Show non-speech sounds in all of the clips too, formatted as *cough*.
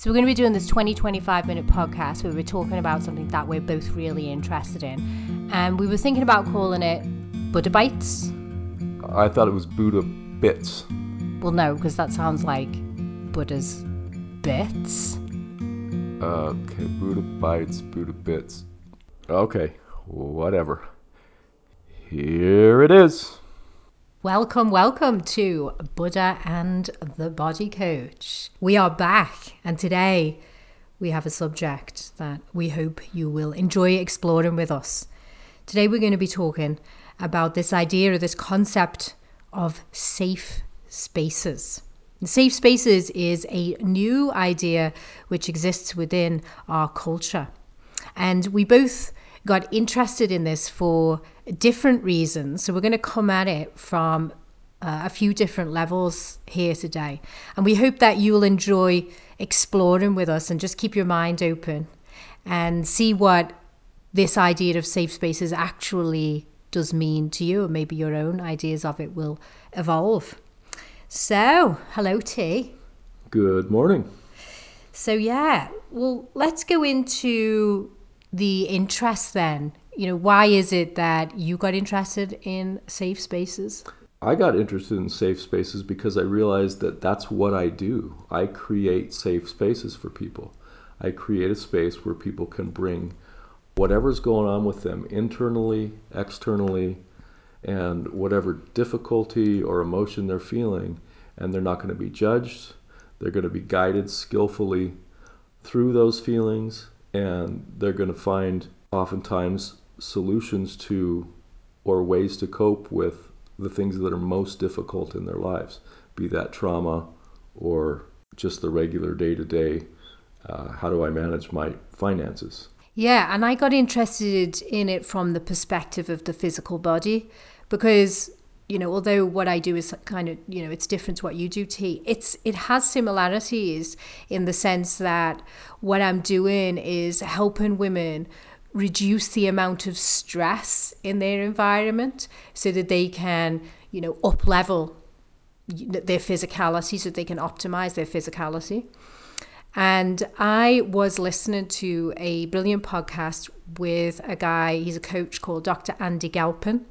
So, we're going to be doing this 20 25 minute podcast where we're talking about something that we're both really interested in. And we were thinking about calling it Buddha Bites. I thought it was Buddha Bits. Well, no, because that sounds like Buddha's bits. Uh, okay, Buddha Bites, Buddha Bits. Okay, whatever. Here it is. Welcome, welcome to Buddha and the Body Coach. We are back, and today we have a subject that we hope you will enjoy exploring with us. Today we're going to be talking about this idea or this concept of safe spaces. Safe spaces is a new idea which exists within our culture. And we both got interested in this for different reasons. So we're going to come at it from uh, a few different levels here today. And we hope that you will enjoy exploring with us and just keep your mind open and see what this idea of safe spaces actually does mean to you, or maybe your own ideas of it will evolve. So, hello, T. Good morning. So, yeah, well, let's go into the interest then? You know, why is it that you got interested in safe spaces? I got interested in safe spaces because I realized that that's what I do. I create safe spaces for people. I create a space where people can bring whatever's going on with them internally, externally, and whatever difficulty or emotion they're feeling, and they're not going to be judged. They're going to be guided skillfully through those feelings and they're going to find oftentimes solutions to or ways to cope with the things that are most difficult in their lives, be that trauma or just the regular day to day. How do I manage my finances? Yeah, and I got interested in it from the perspective of the physical body because you know, although what I do is kind of, you know, it's different to what you do, T. It's it has similarities in the sense that what I'm doing is helping women reduce the amount of stress in their environment so that they can, you know, up level their physicality so they can optimize their physicality. And I was listening to a brilliant podcast with a guy, he's a coach called Dr. Andy Galpin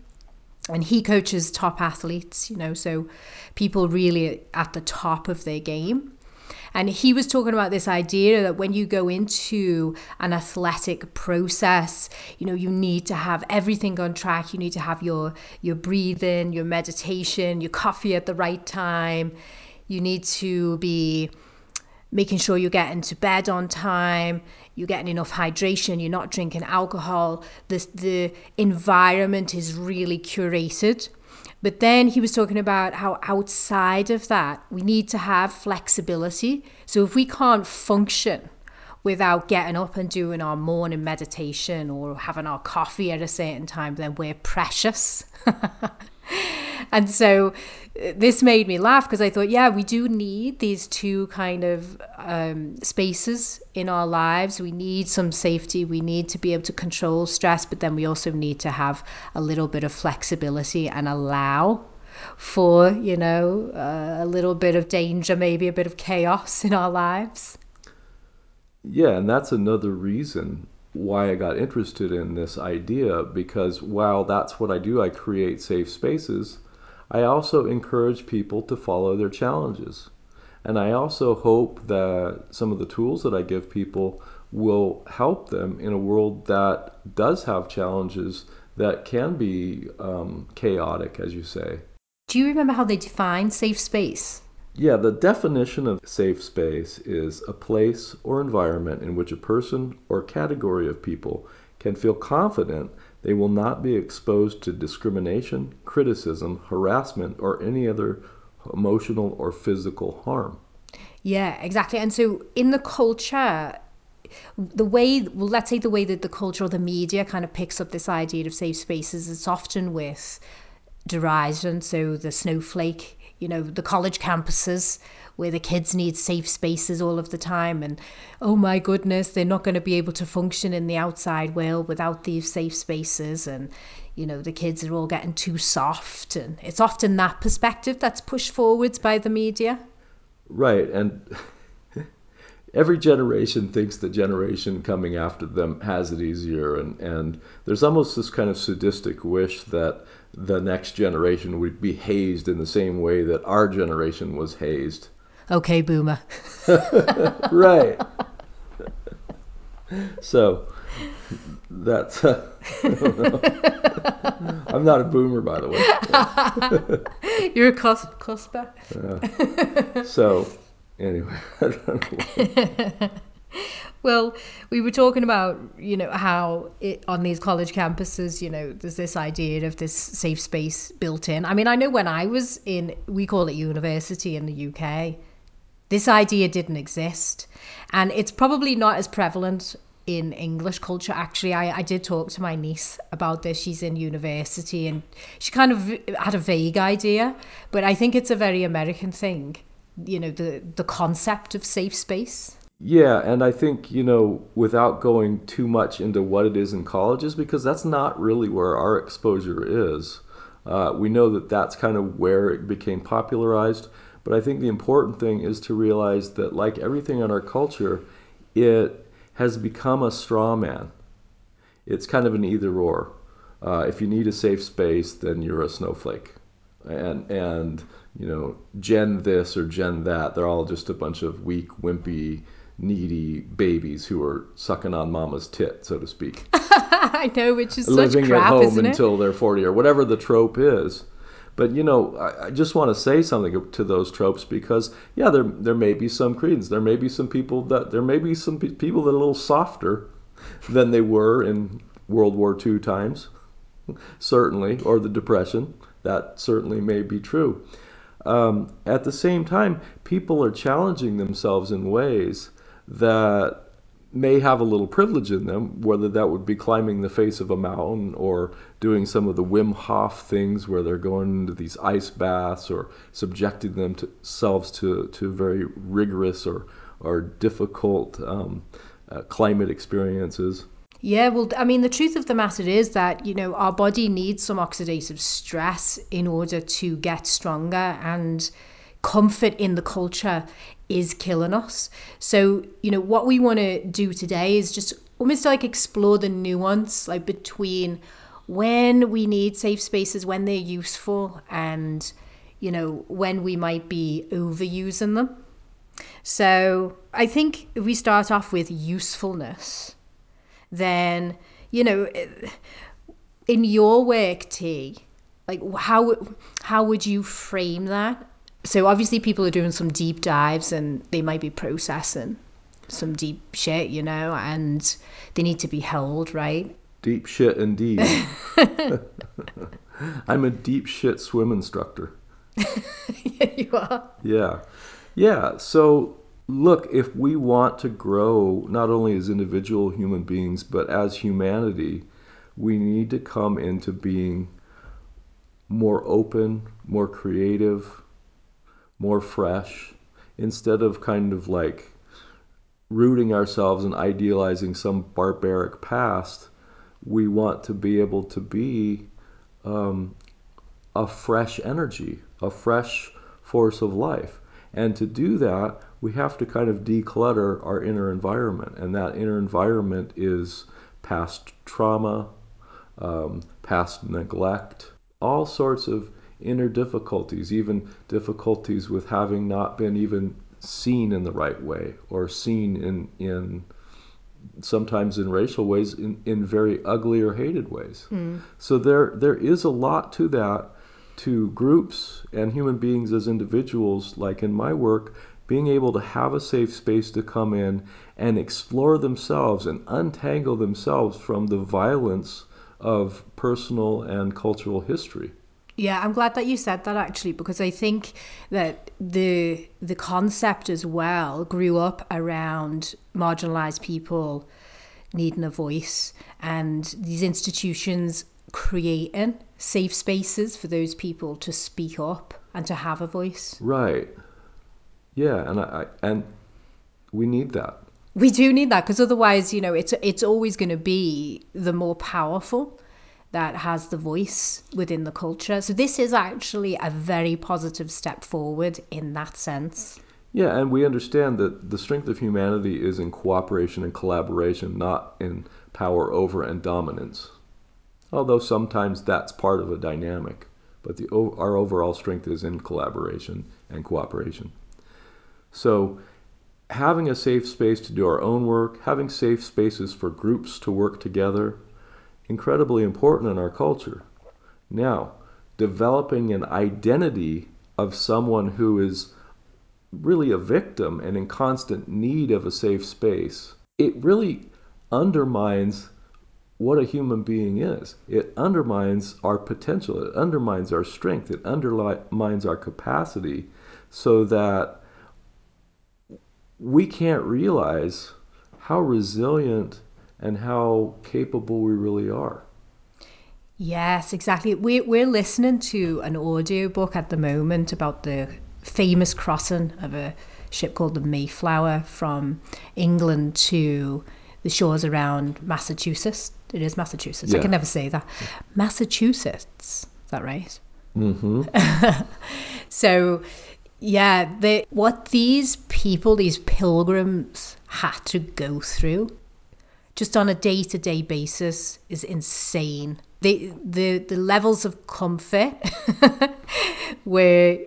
and he coaches top athletes, you know, so people really at the top of their game. And he was talking about this idea that when you go into an athletic process, you know, you need to have everything on track. You need to have your your breathing, your meditation, your coffee at the right time. You need to be making sure you're getting to bed on time you're getting enough hydration, you're not drinking alcohol, the, the environment is really curated. But then he was talking about how outside of that, we need to have flexibility. So if we can't function without getting up and doing our morning meditation or having our coffee at a certain time, then we're precious. *laughs* *laughs* and so this made me laugh because I thought, yeah, we do need these two kind of um, spaces in our lives. We need some safety. We need to be able to control stress, but then we also need to have a little bit of flexibility and allow for, you know, uh, a little bit of danger, maybe a bit of chaos in our lives. Yeah, and that's another reason why I got interested in this idea because while that's what I do, I create safe spaces I also encourage people to follow their challenges. And I also hope that some of the tools that I give people will help them in a world that does have challenges that can be um, chaotic, as you say. Do you remember how they define safe space? Yeah, the definition of safe space is a place or environment in which a person or category of people can feel confident they will not be exposed to discrimination, criticism, harassment, or any other emotional or physical harm. Yeah, exactly. And so in the culture, the way, well, let's say the way that the culture or the media kind of picks up this idea of safe spaces, it's often with derision. So the snowflake, you know, the college campuses where the kids need safe spaces all of the time. And oh my goodness they're not going to be able to function in the outside world without these safe spaces. And you know the kids are all getting too soft. And it's often that perspective that's pushed forwards by the media. Right. And every generation thinks the generation coming after them has it easier and, and there's almost this kind of sadistic wish that the next generation would be hazed in the same way that our generation was hazed. Okay, boomer. *laughs* right. So that's *laughs* uh, i'm not a boomer by the way. *laughs* You're a cusper. so anyway. *laughs* *laughs* Well, we were talking about, you know, how it, on these college campuses, you know, there's this idea of this safe space built in. I mean, I know when I was in, we call it university in the UK, this idea didn't exist. And it's probably not as prevalent in English culture. Actually, I, I did talk to my niece about this. She's in university and she kind of had a vague idea, but I think it's a very American thing, you know, the, the concept of safe space. Yeah, and I think, you know, without going too much into what it is in colleges, because that's not really where our exposure is. Uh, we know that that's kind of where it became popularized, but I think the important thing is to realize that, like everything in our culture, it has become a straw man. It's kind of an either or. Uh, if you need a safe space, then you're a snowflake. And, and, you know, gen this or gen that, they're all just a bunch of weak, wimpy, needy babies who are sucking on mama's tit, so to speak. *laughs* I know, which is such living crap, at home until they're 40 or whatever the trope is. But you know, I, I just want to say something to those tropes because yeah, there there may be some credence. There may be some people that there may be some pe- people that are a little softer than they were in World War II times, certainly, or the Depression. That certainly may be true. Um, at the same time, people are challenging themselves in ways that may have a little privilege in them, whether that would be climbing the face of a mountain or doing some of the Wim Hof things where they're going into these ice baths or subjecting themselves to, to very rigorous or, or difficult um, uh, climate experiences. Yeah, well, I mean, the truth of the matter is that, you know, our body needs some oxidative stress in order to get stronger, and comfort in the culture is killing us. So, you know, what we want to do today is just almost like explore the nuance like between when we need safe spaces, when they're useful, and, you know, when we might be overusing them. So, I think if we start off with usefulness, then you know in your work t like how how would you frame that so obviously people are doing some deep dives and they might be processing some deep shit you know and they need to be held right Deep shit indeed. *laughs* I'm a deep shit swim instructor. yeah *laughs* you are Yeah. Yeah. So, look, if we want to grow not only as individual human beings, but as humanity, we need to come into being more open, more creative, more fresh, instead of kind of like rooting ourselves and idealizing some barbaric past. We want to be able to be um, a fresh energy, a fresh force of life. And to do that, we have to kind of declutter our inner environment. And that inner environment is past trauma, um, past neglect, all sorts of inner difficulties, even difficulties with having not been even seen in the right way or seen in, in sometimes in racial ways, in, in very ugly or hated ways. So there there is a lot to that, to groups and human beings as individuals, like in my work, being able to have a safe space to come in and explore themselves and untangle themselves from the violence of personal and cultural history. Yeah, I'm glad that you said that actually because I think that the the concept as well grew up around marginalized people needing a voice and these institutions creating safe spaces for those people to speak up and to have a voice. Right. Yeah, and I, I and we need that. We do need that because otherwise, you know, it's it's always going to be the more powerful that has the voice within the culture. So this is actually a very positive step forward in that sense. Yeah, and we understand that the strength of humanity is in cooperation and collaboration, not in power over and dominance. Although sometimes that's part of a dynamic, but the, our overall strength is in collaboration and cooperation. So, having a safe space to do our own work, having safe spaces for groups to work together, incredibly important in our culture. Now, developing an identity of someone who is really a victim and in constant need of a safe space, it really undermines what a human being is. It undermines our potential, it undermines our strength, it undermines our capacity so that we can't realize how resilient and how capable we really are. Yes, exactly. We, we're listening to an audio book at the moment about the famous crossing of a ship called the Mayflower from England to the shores around Massachusetts. It is Massachusetts. Yeah. I can never say that. Massachusetts. Is that right? Mm-hmm. *laughs* so, yeah, they, what these people, these pilgrims, had to go through just on a day to day basis is insane. The the the levels of comfort *laughs* where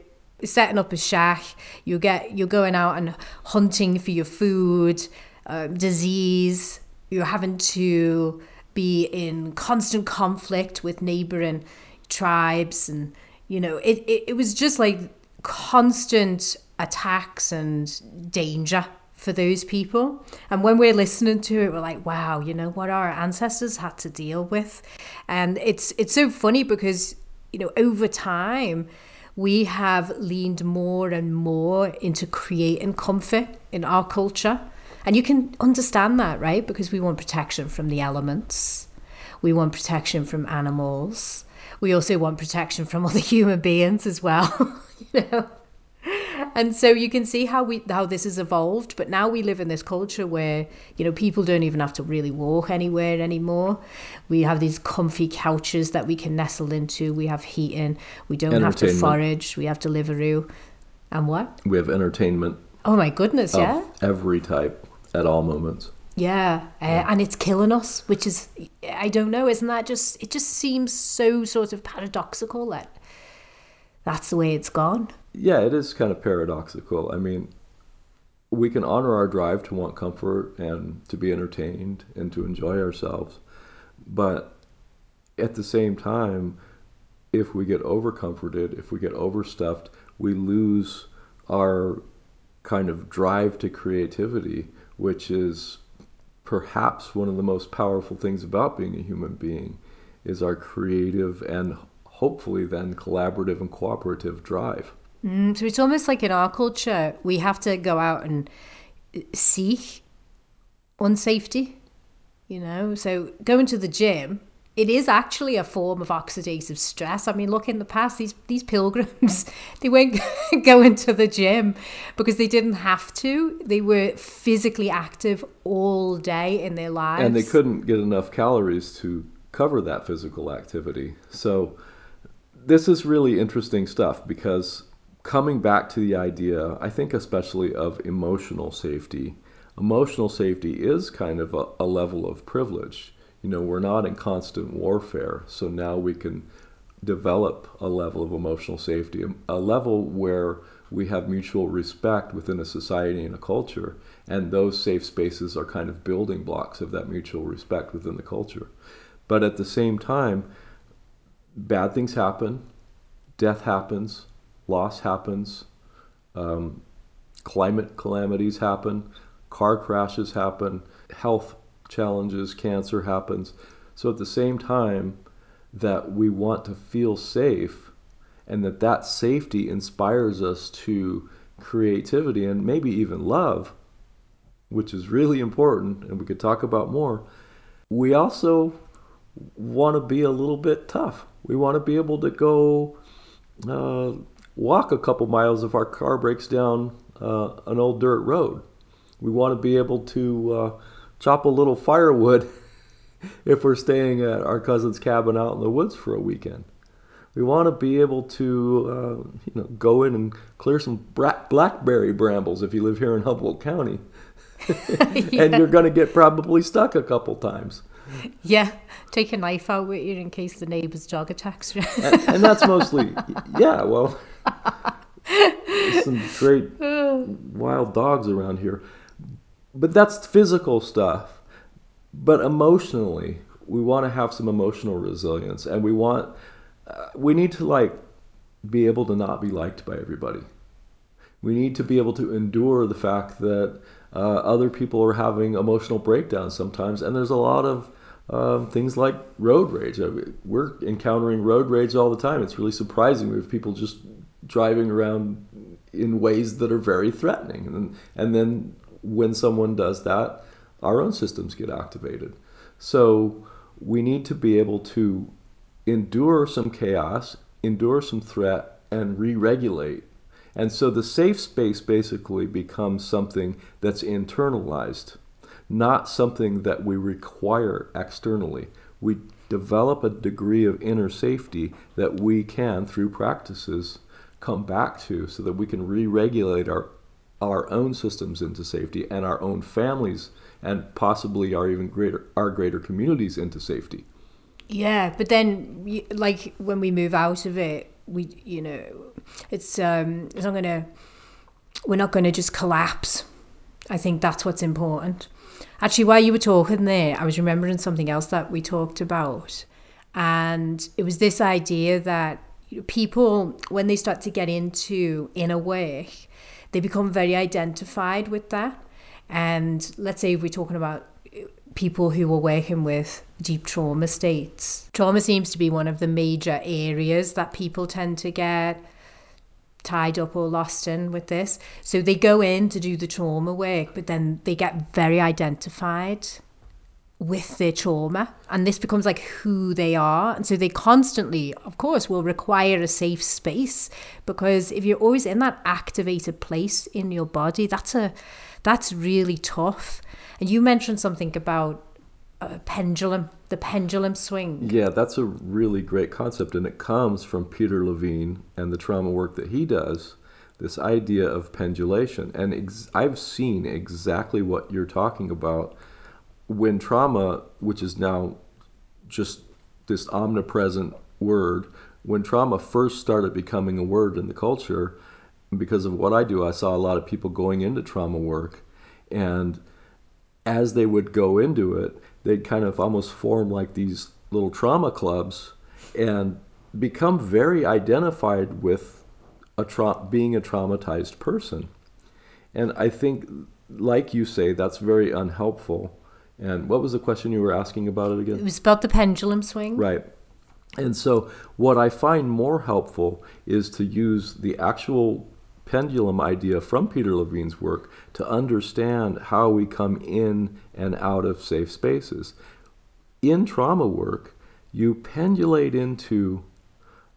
setting up a shack. You get you're going out and hunting for your food uh, disease. You're having to be in constant conflict with neighboring tribes and you know it, it, it was just like constant attacks and danger for those people. And when we're listening to it, we're like, wow, you know what our ancestors had to deal with. And it's it's so funny because, you know, over time we have leaned more and more into creating comfort in our culture. And you can understand that, right? Because we want protection from the elements. We want protection from animals. We also want protection from other *laughs* human beings as well. *laughs* you know? and so you can see how we how this has evolved but now we live in this culture where you know people don't even have to really walk anywhere anymore. We have these comfy couches that we can nestle into. We have heating. We don't have to forage. We have deliveroo. And what? We have entertainment oh my goodness yeah? every type at all moments yeah, uh, yeah, and it's killing us, which is I don't know, isn't that just it just seems so sort of paradoxical that that's the way it's gone yeah, it is kind of paradoxical. I mean, we can honor our drive to want comfort and to be entertained and to enjoy ourselves. But at the same time, if we get overcomforted, if we get overstuffed, we lose our kind of drive to creativity, which is perhaps one of the most powerful things about being a human being is our creative and hopefully then collaborative and cooperative drive. Mm, so it's almost like in our culture, we have to go out and seek unsafety, you know? So going to the gym, it is actually a form of oxidative stress. I mean, look in the past, these these pilgrims, *laughs* they weren't *laughs* going to the gym because they didn't have to. They were physically active all day in their lives. And they couldn't get enough calories to cover that physical activity. So this is really interesting stuff because coming back to the idea, I think especially of emotional safety. Emotional safety is kind of a, a, level of privilege. You know, we're not in constant warfare, so now we can develop a level of emotional safety, a level where we have mutual respect within a society and a culture, and those safe spaces are kind of building blocks of that mutual respect within the culture. But at the same time, bad things happen, death happens, loss happens, um, climate calamities happen, car crashes happen, health challenges, cancer happens. So at the same time that we want to feel safe and that that safety inspires us to creativity and maybe even love, which is really important and we could talk about more, we also want to be a little bit tough. We want to be able to go uh, walk a couple miles if our car breaks down uh, an old dirt road. We want to be able to uh, chop a little firewood *laughs* if we're staying at our cousin's cabin out in the woods for a weekend. We want to be able to, uh, you know, go in and clear some blackberry brambles if you live here in Humboldt County, *laughs* yeah. and you're going to get probably stuck a couple times. Yeah, take a knife out with you in case the neighbor's dog attacks you. and, and that's mostly, *laughs* yeah. Well, some great wild dogs around here, but that's physical stuff. But emotionally, we want to have some emotional resilience, and we want, uh, we need to like be able to not be liked by everybody. We need to be able to endure the fact that uh, other people are having emotional breakdowns sometimes, and there's a lot of um, things like road rage. Mean, we're encountering road rage all the time. It's really surprising. We have people just driving around in ways that are very threatening, and and then when someone does that, our own systems get activated. So we need to be able to endure some chaos, endure some threat, and re-regulate. And so the safe space basically becomes something that's internalized not something that we require externally. We develop a degree of inner safety that we can, through practices, come back to so that we can re regulate our, our own systems into safety and our own families and possibly our even greater our greater communities into safety. Yeah, but then like when we move out of it, we you know, it's um it's not gonna we're not gonna just collapse. I think that's what's important. Actually, while you were talking there, I was remembering something else that we talked about. And it was this idea that people, when they start to get into inner work, they become very identified with that. And let's say we're talking about uh, people who are working with deep trauma states, trauma seems to be one of the major areas that people tend to get tied up or lost in with this. So they go in to do the trauma work, but then they get very identified with their trauma and this becomes like who they are and so they constantly of course will require a safe space because if you're always in that activated place in your body that's a that's really tough and you mentioned something about a pendulum the pendulum swing. Yeah, that's a really great concept, and it comes from Peter Levine and the trauma work that he does. This idea of pendulation, and ex- I've seen exactly what you're talking about when trauma, which is now just this omnipresent word, when trauma first started becoming a word in the culture, because of what I do, I saw a lot of people going into trauma work, and as they would go into it, they'd kind of almost form like these little trauma clubs and become very identified with a tra- being a traumatized person. And I think, like you say, that's very unhelpful. And what was the question you were asking about it again? It was about the pendulum swing. Right. And so, what I find more helpful is to use the actual pendulum idea from Peter Levine's work to understand how we come in and out of safe spaces. In trauma work, you pendulate into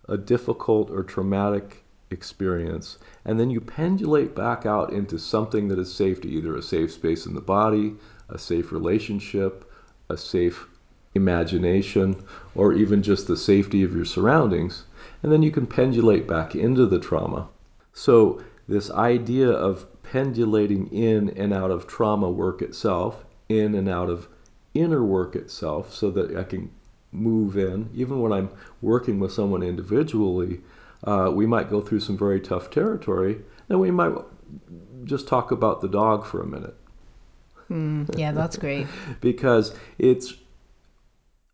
a difficult or traumatic experience, and then you pendulate back out into something that is safe to either a safe space in the body, a safe relationship, a safe imagination, or even just the safety of your surroundings. And then you can pendulate back into the trauma. So, this idea of pendulating in and out of trauma work itself, in and out of inner work itself, so that I can move in, even when I'm working with someone individually, uh, we might go through some very tough territory, and we might just talk about the dog for a minute. Mm, yeah, that's great. *laughs* because it's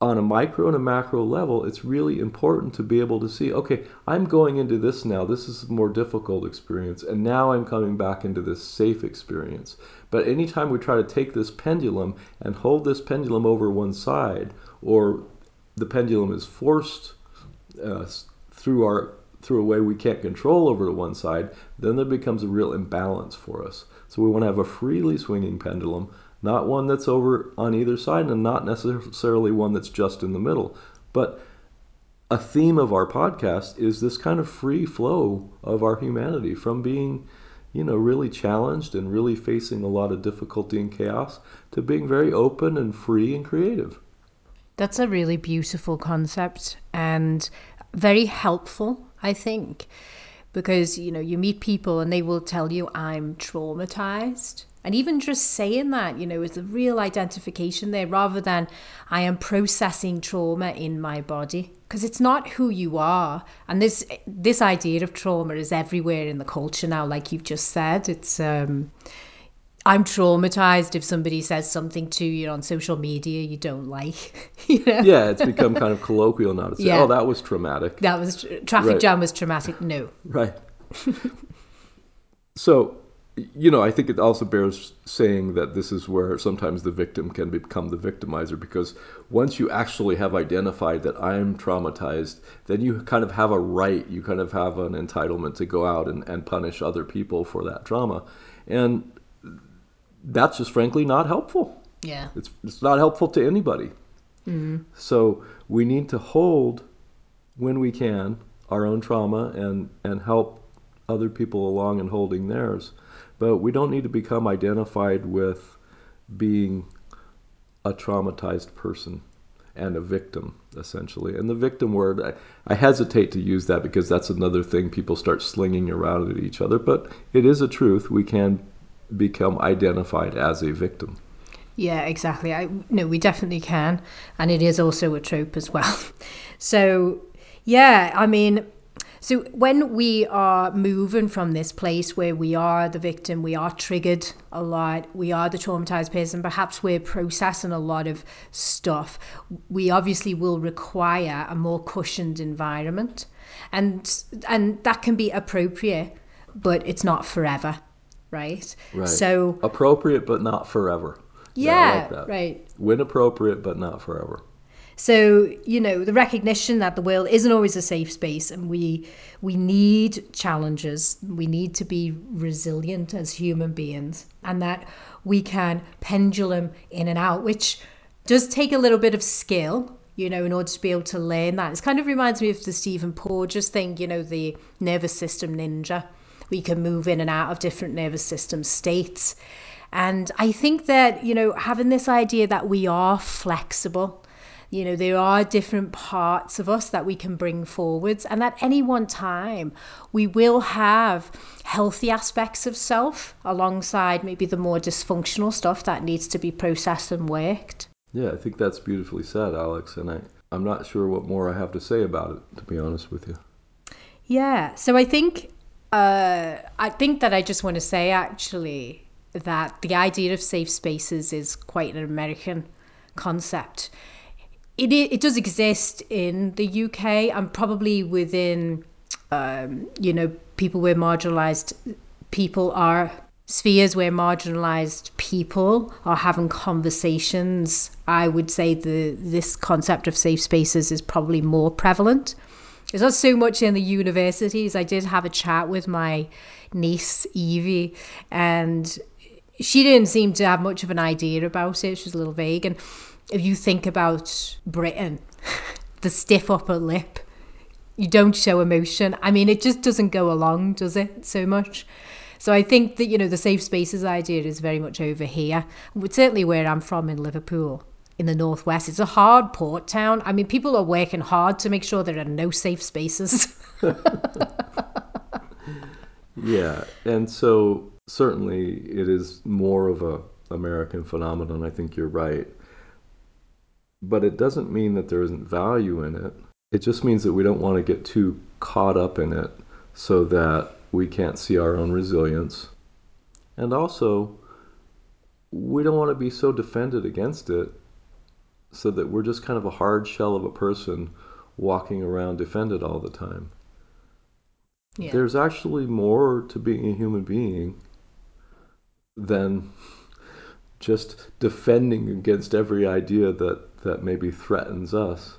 on a micro and a macro level, it's really important to be able to see, okay, I'm going into this now. This is a more difficult experience. And now I'm coming back into this safe experience. But anytime we try to take this pendulum and hold this pendulum over one side, or the pendulum is forced uh, through our through a way we can't control over to one side, then there becomes a real imbalance for us. So we want to have a freely swinging pendulum not one that's over on either side and not necessarily one that's just in the middle. But a theme of our podcast is this kind of free flow of our humanity from being, you know, really challenged and really facing a lot of difficulty and chaos to being very open and free and creative. That's a really beautiful concept. And very helpful, I think, because you know you meet people and they will tell you I'm traumatized. And even just saying that, you know, is a real identification there rather than I am processing trauma in my body because it's not who you are. And this this idea of trauma is everywhere in the culture now like you've just said. It's um I'm traumatized if somebody says something to you on social media you don't like. *laughs* you know? Yeah, it's become kind of colloquial now to say, oh, Yeah. "Oh, that was traumatic." That was traffic Right. jam was traumatic. No. Right. so, you know, I think it also bears saying that this is where sometimes the victim can become the victimizer because once you actually have identified that I'm traumatized, then you kind of have a right, you kind of have an entitlement to go out and, and punish other people for that trauma. And that's just frankly not helpful. Yeah. It's, it's not helpful to anybody. Mm-hmm. So we need to hold, when we can, our own trauma and, and help other people along in holding theirs. But we don't need to become identified with being a traumatized person and a victim, essentially. And the victim word, I, I hesitate to use that because that's another thing people start slinging around at each other. But it is a truth. We can become identified as a victim. Yeah, exactly. I no, we definitely can, and it is also a trope as well. *laughs* So, yeah, I mean, so when we are moving from this place where we are the victim, we are triggered a lot, we are the traumatized person, perhaps we're processing a lot of stuff. We obviously will require a more cushioned environment, and and that can be appropriate, but it's not forever, right? Right. So appropriate, but not forever. yeah, I like right. When appropriate, but not forever. So you know the recognition that the world isn't always a safe space, and we we need challenges. We need to be resilient as human beings, and that we can pendulum in and out, which does take a little bit of skill. You know, in order to be able to learn that, it kind of reminds me of the Stephen Porges thing. You know, the nervous system ninja. We can move in and out of different nervous system states. And I think that, you know, having this idea that we are flexible, you know, there are different parts of us that we can bring forwards. And at any one time, we will have healthy aspects of self alongside maybe the more dysfunctional stuff that needs to be processed and worked. Yeah, I think that's beautifully said, Alex. And I, I'm not sure what more I have to say about it, to be honest with you. Yeah. So I think uh, I think that I just want to say actually that the idea of safe spaces is quite an American concept. It it does exist in the UK and probably within um, you know people where marginalized people are spheres where marginalized people are having conversations i would say the this concept of safe spaces is probably more prevalent it's not so much in the universities. I did have a chat with my niece Evie, and she didn't seem to have much of an idea about it. She was a little vague. And if you think about Britain, *laughs* the stiff upper lip, you don't show emotion. I mean, it just doesn't go along, does it, so much? So I think that, you know, the safe spaces idea is very much over here. Certainly where I'm from in Liverpool in the northwest. It's a hard port town. I mean, people are working hard to make sure there are no safe spaces. *laughs* Yeah, and so certainly it is more of a American phenomenon. I think you're right. But it doesn't mean that there isn't value in it. It just means that we don't want to get too caught up in it so that we can't see our own resilience. And also, we don't want to be so defended against it so that we're just kind of a hard shell of a person walking around defended all the time. yeah. There's actually more to being a human being than just defending against every idea that, that maybe threatens us.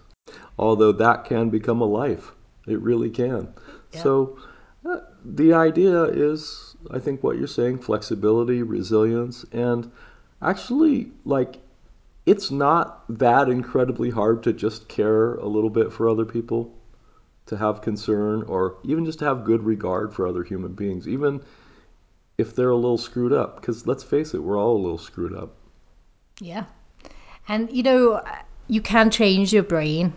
Although that can become a life. It really can. Yeah. So uh, the idea is, I think, what you're saying flexibility, resilience, and actually, like, it's not that incredibly hard to just care a little bit for other people to have concern or even just to have good regard for other human beings, even if they're a little screwed up. Because let's face it, we're all a little screwed up. Yeah. And you know, you can change your brain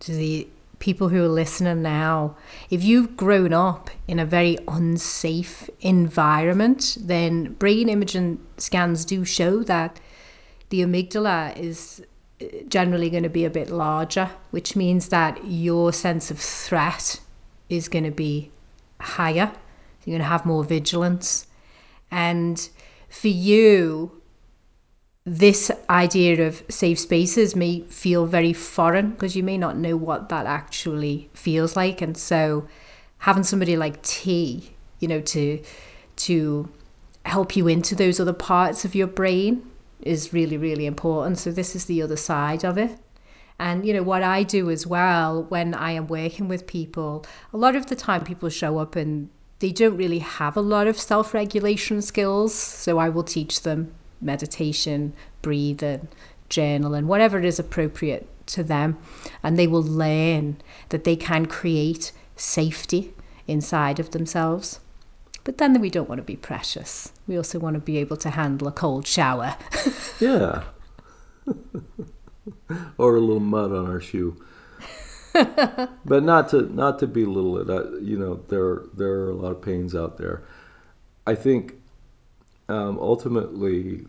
to the people who are listening now, if you've grown up in a very unsafe environment, then brain imaging scans do show that the amygdala is uh, generally going to be a bit larger, which means that your sense of threat is going to be higher. You're going to have more vigilance. And for you, this idea of safe spaces may feel very foreign because you may not know what that actually feels like. And so having somebody like T, you know, to to help you into those other parts of your brain is really, really important. So this is the other side of it. And you know what I do as well when I am working with people, a lot of the time people show up and they don't really have a lot of self-regulation skills, so I will teach them meditation, breathing, journaling, whatever is appropriate to them, and they will learn that they can create safety inside of themselves. But then we don't want to be precious. We also want to be able to handle a cold shower. *laughs* yeah. *laughs* or a little mud on our shoe. *laughs* but not to not to belittle it. I, you know, there there are a lot of pains out there. I think um, ultimately,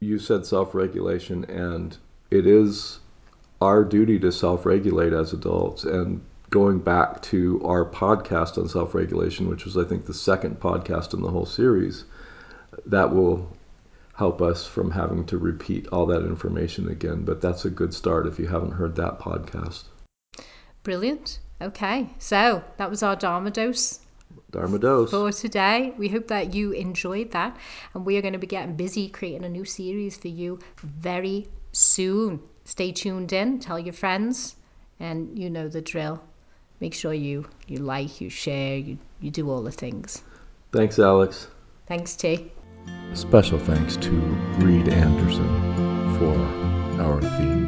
you said self-regulation, and it is our duty to self-regulate as adults. And going back to our podcast on self-regulation, which was I think the second podcast in the whole series, that will help us from having to repeat all that information again. But that's a good start if you haven't heard that podcast. Brilliant. Okay, so that was our Dharma dose. Dharma dose. For today, we hope that you enjoyed that. And we are going to be getting busy creating a new series for you very soon. Stay tuned in, tell your friends, and you know the drill. Make sure you, you like, you share, you, you do all the things. Thanks, Alex. Thanks, T. Special thanks to Reed Anderson for our theme music.